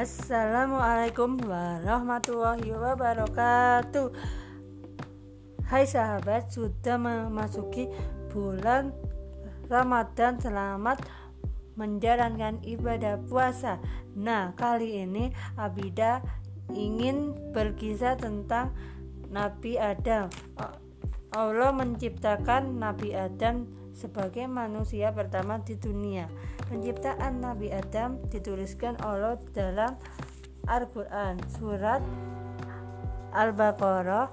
Assalamualaikum warahmatullahi wabarakatuh. Hai sahabat, sudah memasuki bulan Ramadan. Selamat menjalankan ibadah puasa. Nah, kali ini Abida ingin berkisah tentang Nabi Adam. Allah menciptakan Nabi Adam sebagai manusia pertama di dunia Penciptaan Nabi Adam dituliskan Allah dalam Al-Quran Surat Al-Baqarah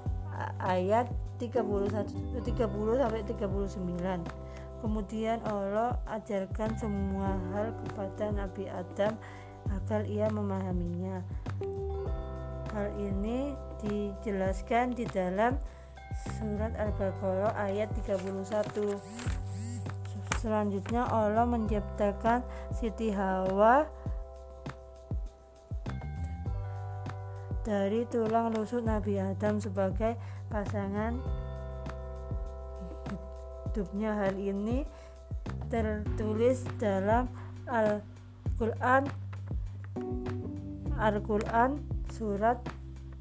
ayat 31 30 sampai 39. Kemudian Allah ajarkan semua hal kepada Nabi Adam agar ia memahaminya. Hal ini dijelaskan di dalam surat Al-Baqarah ayat 31. Selanjutnya Allah menciptakan Siti Hawa dari tulang rusuk Nabi Adam sebagai pasangan hidupnya. Hal ini tertulis dalam Al-Quran Al-Quran surat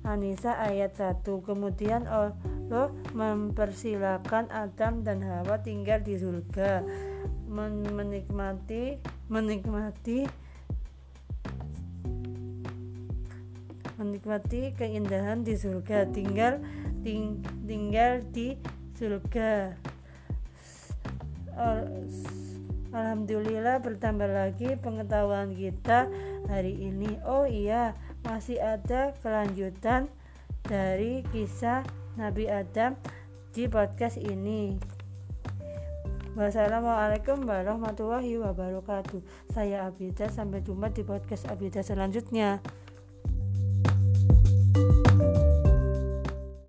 Anisa ayat 1 kemudian Allah mempersilahkan Adam dan Hawa tinggal di surga. Men menikmati menikmati menikmati keindahan di surga. Tinggal ting, tinggal di surga. Alhamdulillah bertambah lagi pengetahuan kita hari ini. Oh iya masih ada kelanjutan dari kisah Nabi Adam di podcast ini. Wassalamualaikum warahmatullahi wabarakatuh. Saya Abida, sampai jumpa di podcast Abida selanjutnya.